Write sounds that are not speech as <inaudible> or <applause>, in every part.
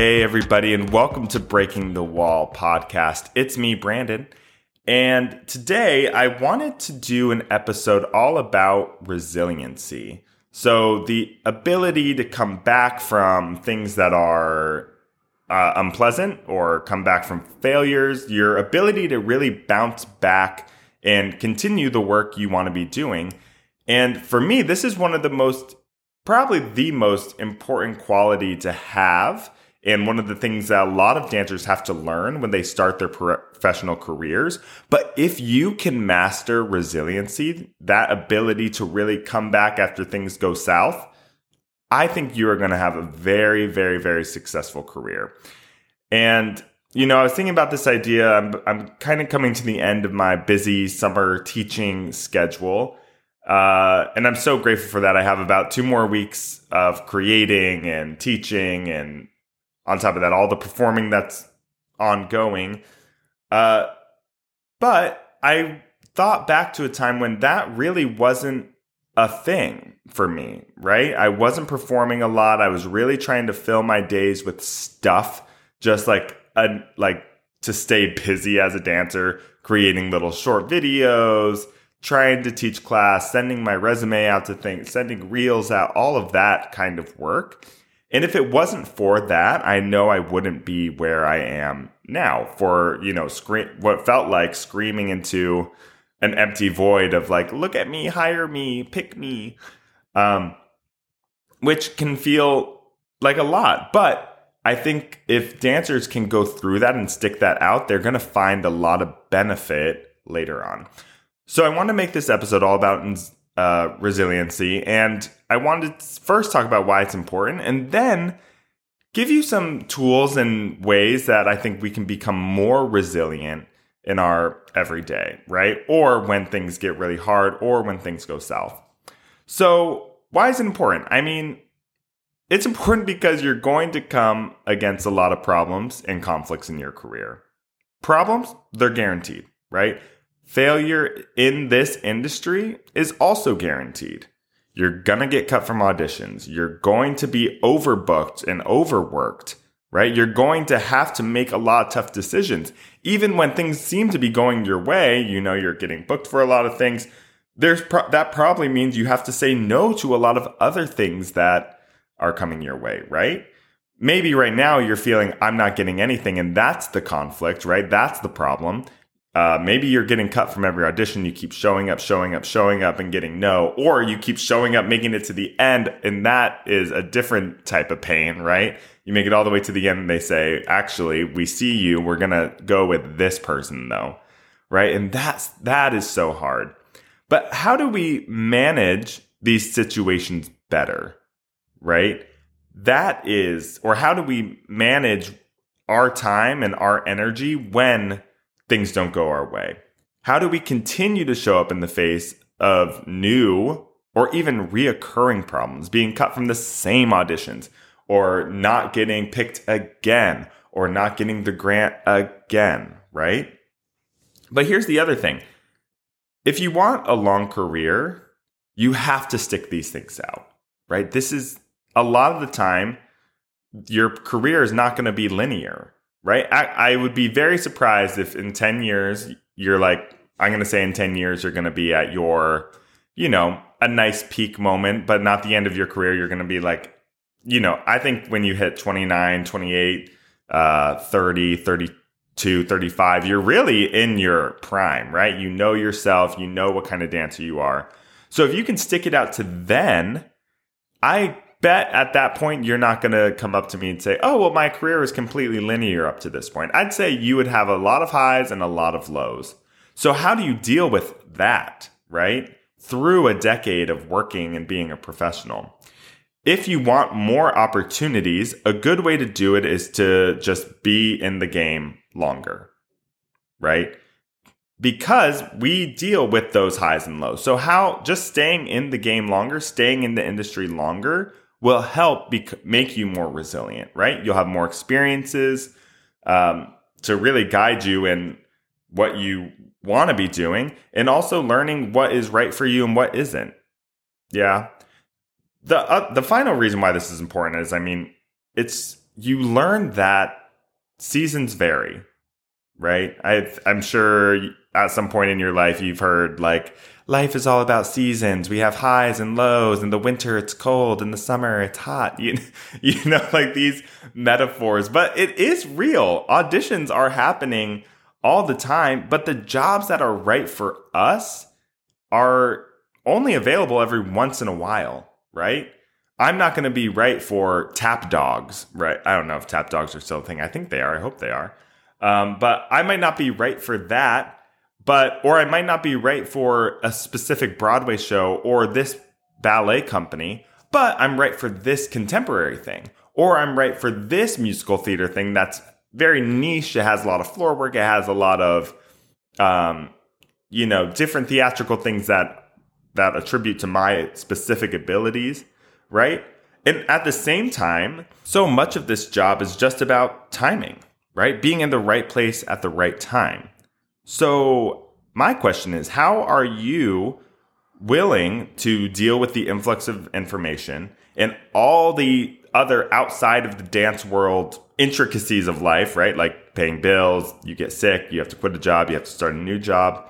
Hey, everybody, and welcome to Breaking the Wall podcast. It's me, Brandon. And today I wanted to do an episode all about resiliency. So, the ability to come back from things that are uh, unpleasant or come back from failures, your ability to really bounce back and continue the work you want to be doing. And for me, this is one of the most, probably the most important quality to have and one of the things that a lot of dancers have to learn when they start their professional careers. But if you can master resiliency, that ability to really come back after things go south, I think you are going to have a very, very, very successful career. And, you know, I was thinking about this idea. I'm, I'm kind of coming to the end of my busy summer teaching schedule. Uh, and I'm so grateful for that. I have about two more weeks of creating and teaching and on top of that, all the performing that's ongoing. Uh, but I thought back to a time when that really wasn't a thing for me, right? I wasn't performing a lot. I was really trying to fill my days with stuff, just like a, like to stay busy as a dancer, creating little short videos, trying to teach class, sending my resume out to things, sending reels out, all of that kind of work. And if it wasn't for that, I know I wouldn't be where I am now for, you know, what felt like screaming into an empty void of like, look at me, hire me, pick me. Um, which can feel like a lot. But I think if dancers can go through that and stick that out, they're going to find a lot of benefit later on. So I want to make this episode all about uh, resiliency. And I wanted to first talk about why it's important and then give you some tools and ways that I think we can become more resilient in our everyday, right? Or when things get really hard or when things go south. So, why is it important? I mean, it's <laughs> important because you're going to come against a lot of problems and conflicts in your career. Problems, they're guaranteed, right? Failure in this industry is also guaranteed. You're going to get cut from auditions. You're going to be overbooked and overworked, right? You're going to have to make a lot of tough decisions. Even when things seem to be going your way, you know, you're getting booked for a lot of things. There's pro- that probably means you have to say no to a lot of other things that are coming your way, right? Maybe right now you're feeling I'm not getting anything and that's the conflict, right? That's the problem. Uh, maybe you're getting cut from every audition. You keep showing up, showing up, showing up, and getting no, or you keep showing up, making it to the end, and that is a different type of pain, right? You make it all the way to the end, and they say, "Actually, we see you. We're gonna go with this person, though." Right? And that's that is so hard. But how do we manage these situations better? Right? That is, or how do we manage our time and our energy when things don't go our way? How do we continue to show up in the face of new or even reoccurring problems, being cut from the same auditions, or not getting picked again, or not getting the grant again, right? But here's the other thing if you want a long career, you have to stick these things out, right? This is a lot of the time, your career is not going to be linear right? I, I would be very surprised if in 10 years you're like, I'm going to say in 10 years you're going to be at your, you know, a nice peak moment, but not the end of your career. You're going to be like, you know, I think when you hit 29, 28, uh, 30, 32, 35, you're really in your prime, right? You know yourself, you know what kind of dancer you are. So if you can stick it out to then, I bet at that point you're not going to come up to me and say, "Oh, well, my career is completely linear up to this point." I'd say you would have a lot of highs and a lot of lows. So how do you deal with that, right? Through a decade of working and being a professional. If you want more opportunities, a good way to do it is to just be in the game longer, right? Because we deal with those highs and lows. So, how just staying in the game longer, staying in the industry longer will help bec- make you more resilient, right? You'll have more experiences um, to really guide you in what you want to be doing and also learning what is right for you and what isn't. Yeah. The uh, the final reason why this is important is I mean, it's you learn that seasons vary, right? I, I'm sure at some point in your life you've heard like life is all about seasons. We have highs and lows. In the winter it's cold, in the summer it's hot. <laughs> You, you know, <laughs> like these metaphors, but it is real. Auditions are happening all the time, but the jobs that are right for us are only available every once in a while, right? I'm not going to be right for tap dogs, right? I don't know if tap dogs are still a thing. I think they are. I hope they are. Um, but I might not be right for that, but, or I might not be right for a specific Broadway show or this ballet company, but I'm right for this contemporary thing. Or I'm right for this musical theater thing that's very niche. It has a lot of floor work. It has a lot of, um, you know, different theatrical things that that attribute to my specific abilities, right? And at the same time, so much of this job is just about timing, right? Being in the right place at the right time. So, my question is how are you willing to deal with the influx of information and all the other outside of the dance world intricacies of life, right? Like paying bills, you get sick, you have to quit a job, you have to start a new job.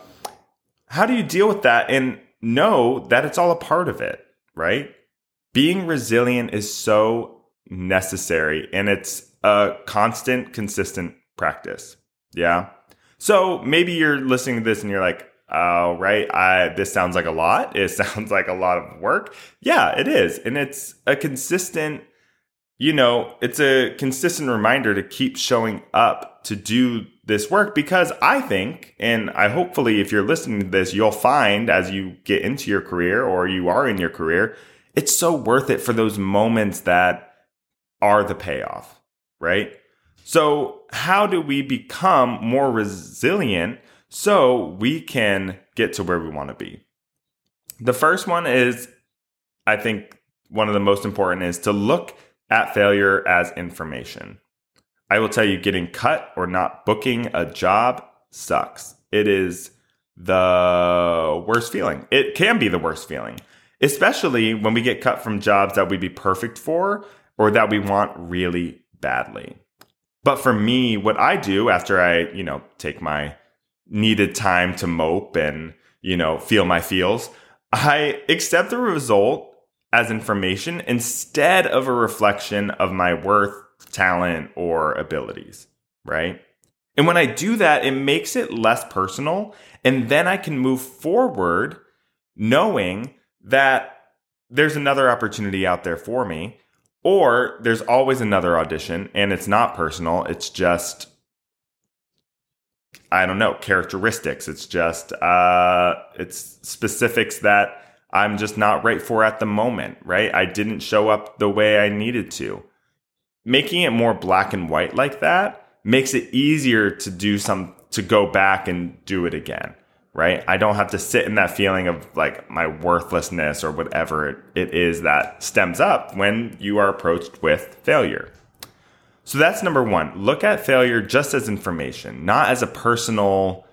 How do you deal with that and know that it's all a part of it, right? Being resilient is so necessary and it's a constant, consistent practice. Yeah. So maybe you're listening to this and you're like, oh, right, I, this sounds like a lot. <laughs> It sounds like a lot of work. Yeah, it is. And it's a consistent, you know, it's a consistent reminder to keep showing up to do this work because I think, and I hopefully, if you're listening to this, you'll find as you get into your career or you are in your career, it's so worth it for those moments that are the payoff, right? So, how do we become more resilient so we can get to where we want to be? The first one is, I think, one of the most important is to look at failure as information. I will tell you, getting cut or not booking a job sucks. It is the worst feeling. It can be the worst feeling, especially when we get cut from jobs that we'd be perfect for or that we want really badly. But for me, what I do after I, you know, take my needed time to mope and, you know, feel my feels, I accept the result as information instead of a reflection of my worth talent, or abilities, right? And when I do that, it makes it less personal. And then I can move forward knowing that there's another opportunity out there for me, or there's always another audition and it's not personal. It's just, I don't know, characteristics. It's just, uh, it's specifics that I'm just not right for at the moment, right? I didn't show up the way I needed to making it more black and white like that makes it easier to do some to go back and do it again right? I don't have to sit in that feeling of like my worthlessness or whatever it is that stems up when you are approached with failure. So that's number one. Look at failure just as information not as a personal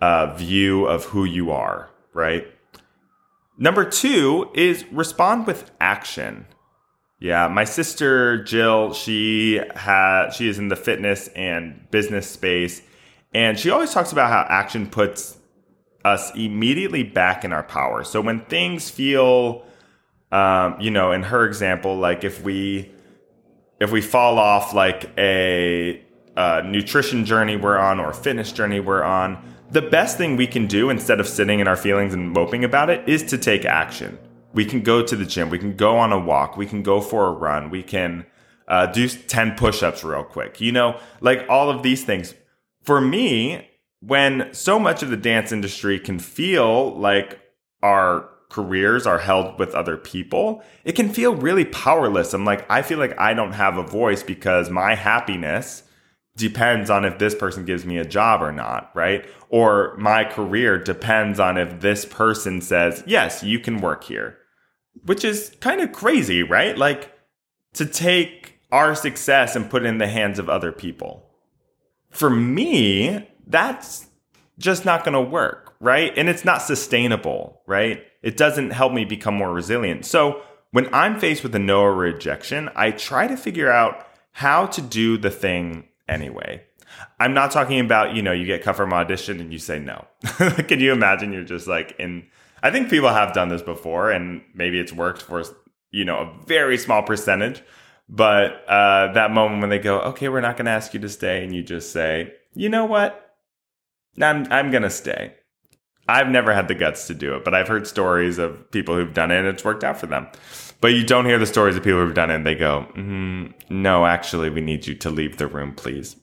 uh, view of who you are right? Number two is respond with action. Yeah, my sister Jill, she had she is in the fitness and business space, and she always talks about how action puts us immediately back in our power. So when things feel, um, you know, in her example, like if we if we fall off like a, a nutrition journey we're on or fitness journey we're on, the best thing we can do instead of sitting in our feelings and moping about it is to take action we can go to the gym. We can go on a walk. We can go for a run. We can uh, do 10 push ups real quick. You know, like all of these things. For me, when so much of the dance industry can feel like our careers are held with other people, it can feel really powerless. I'm like, I feel like I don't have a voice because my happiness depends on if this person gives me a job or not, right? Or my career depends on if this person says, yes, you can work here which is kind of crazy, right? Like to take our success and put it in the hands of other people. For me, that's just not going to work, right? And it's not sustainable, right? It doesn't help me become more resilient. So when I'm faced with a no or rejection, I try to figure out how to do the thing anyway. I'm not talking about, you know, you get cut from audition and you say no. <laughs> Can you imagine you're just like in I think people have done this before and maybe it's worked for, you know, a very small percentage. But uh, that moment when they go, okay, we're not going to ask you to stay, and you just say, you know what, I'm I'm to stay. I've never had the guts to do it, but I've heard stories of people who've done it and it's worked out for them. But you don't hear the stories of people who've done it and they go, mm, no, actually, we need you to leave the room, please.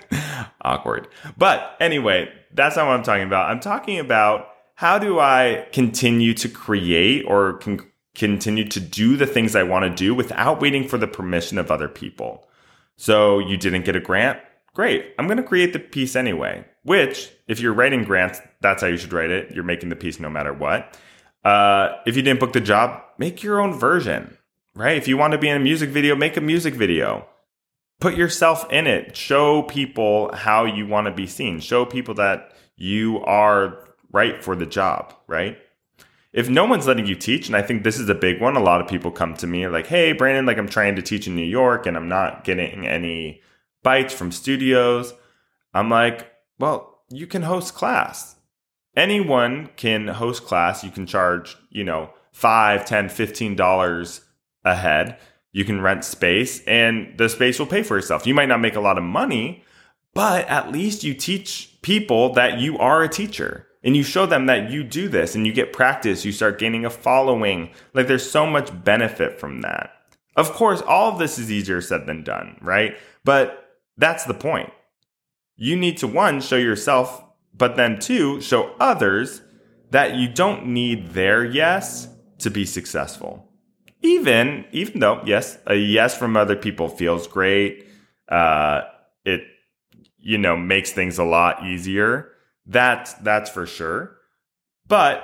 <laughs> Awkward. But anyway, that's not what I'm talking about. I'm talking about how do I continue to create or con- continue to do the things I want to do without waiting for the permission of other people? So you didn't get a grant? Great. I'm going to create the piece anyway, which if you're writing grants, that's how you should write it. You're making the piece no matter what. Uh, if you didn't book the job, make your own version, right? If you want to be in a music video, make a music video. Put yourself in it. Show people how you want to be seen. Show people that you are right for the job, right? If no one's letting you teach, and I think this is a big one, a lot of people come to me like, hey, Brandon, like I'm trying to teach in New York and I'm not getting any bites from studios. I'm like, well, you can host class anyone can host class. You can charge, you know, five, ten, fifteen dollars a head. You can rent space and the space will pay for itself. You might not make a lot of money, but at least you teach people that you are a teacher and you show them that you do this and you get practice. You start gaining a following. Like there's so much benefit from that. Of course, all of this is easier said than done, right? But that's the point. You need to one, show yourself but then two, show others that you don't need their yes to be successful. Even, even though, yes, a yes from other people feels great. Uh, it, you know, makes things a lot easier. That's, that's for sure. But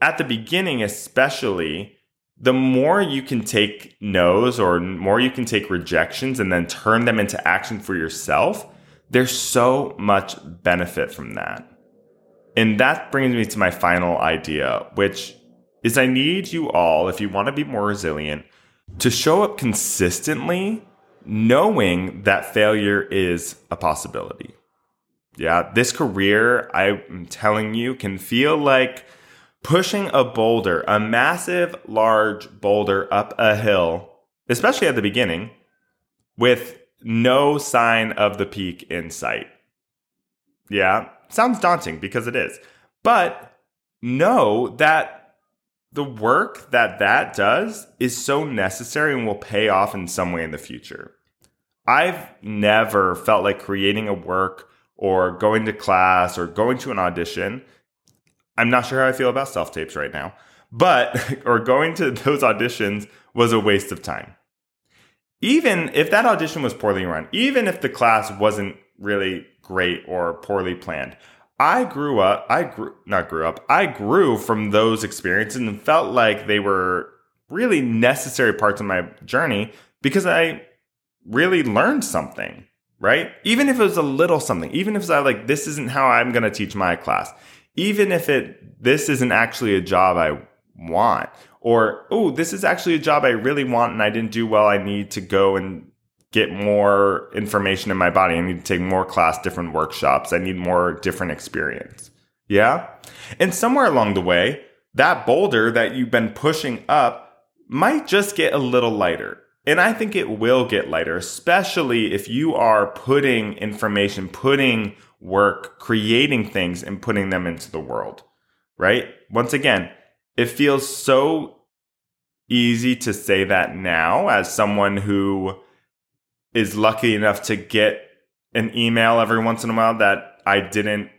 at the beginning, especially, the more you can take no's or more you can take rejections and then turn them into action for yourself, there's so much benefit from that. And that brings me to my final idea, which is I need you all, if you want to be more resilient, to show up consistently, knowing that failure is a possibility. Yeah, this career, I'm telling you, can feel like pushing a boulder, a massive, large boulder up a hill, especially at the beginning, with no sign of the peak in sight. Yeah, sounds daunting because it is. But know that the work that that does is so necessary and will pay off in some way in the future. I've never felt like creating a work or going to class or going to an audition. I'm not sure how I feel about self tapes right now, but <laughs> or going to those auditions was a waste of time even if that audition was poorly run, even if the class wasn't really great or poorly planned, I grew up, I grew, not grew up, I grew from those experiences and felt like they were really necessary parts of my journey because I really learned something, right? Even if it was a little something, even if I like, this isn't how I'm going to teach my class, even if it, this isn't actually a job I want or oh this is actually a job i really want and i didn't do well. I need to go and get more information in my body. I need to take more class different workshops. I need more different experience. Yeah? And somewhere along the way that boulder that you've been pushing up might just get a little lighter. And i think it will get lighter especially if you are putting information putting work creating things and putting them into the world right once again it feels so easy to say that now as someone who is lucky enough to get an email every once in a while that I didn't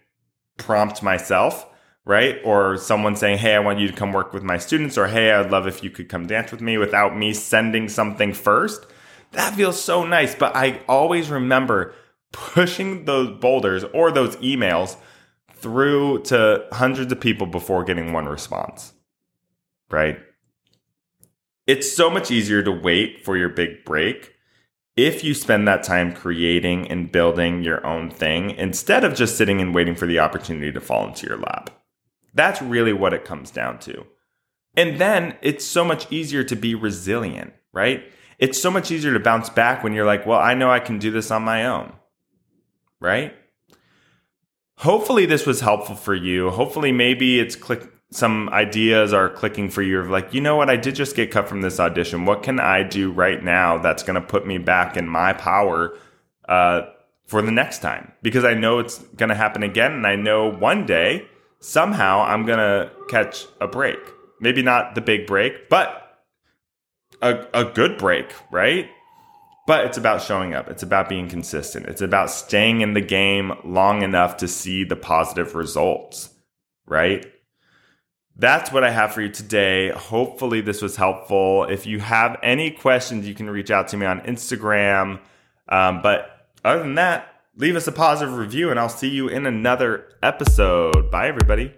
prompt myself, right? Or someone saying, Hey, I want you to come work with my students, or Hey, I'd love if you could come dance with me without me sending something first. That feels so nice. But I always remember pushing those boulders or those emails through to hundreds of people before getting one response right? It's so much easier to wait for your big break if you spend that time creating and building your own thing instead of just sitting and waiting for the opportunity to fall into your lap. That's really what it comes down to. And then it's so much easier to be resilient, right? it's so much easier to bounce back when you're like, well, I know I can do this on my own. Right? Hopefully this was helpful for you. Hopefully maybe it's click some ideas are clicking for you of like, you know what, I did just get cut from this audition. What can I do right now that's going to put me back in my power uh, for the next time? Because I know it's going to happen again. And I know one day, somehow, I'm going to catch a break. Maybe not the big break, but a, a good break, right? But it's about showing up. It's about being consistent. It's about staying in the game long enough to see the positive results, right? That's what I have for you today. Hopefully, this was helpful. If you have any questions, you can reach out to me on Instagram. Um, but other than that, leave us a positive review, and I'll see you in another episode. Bye, everybody.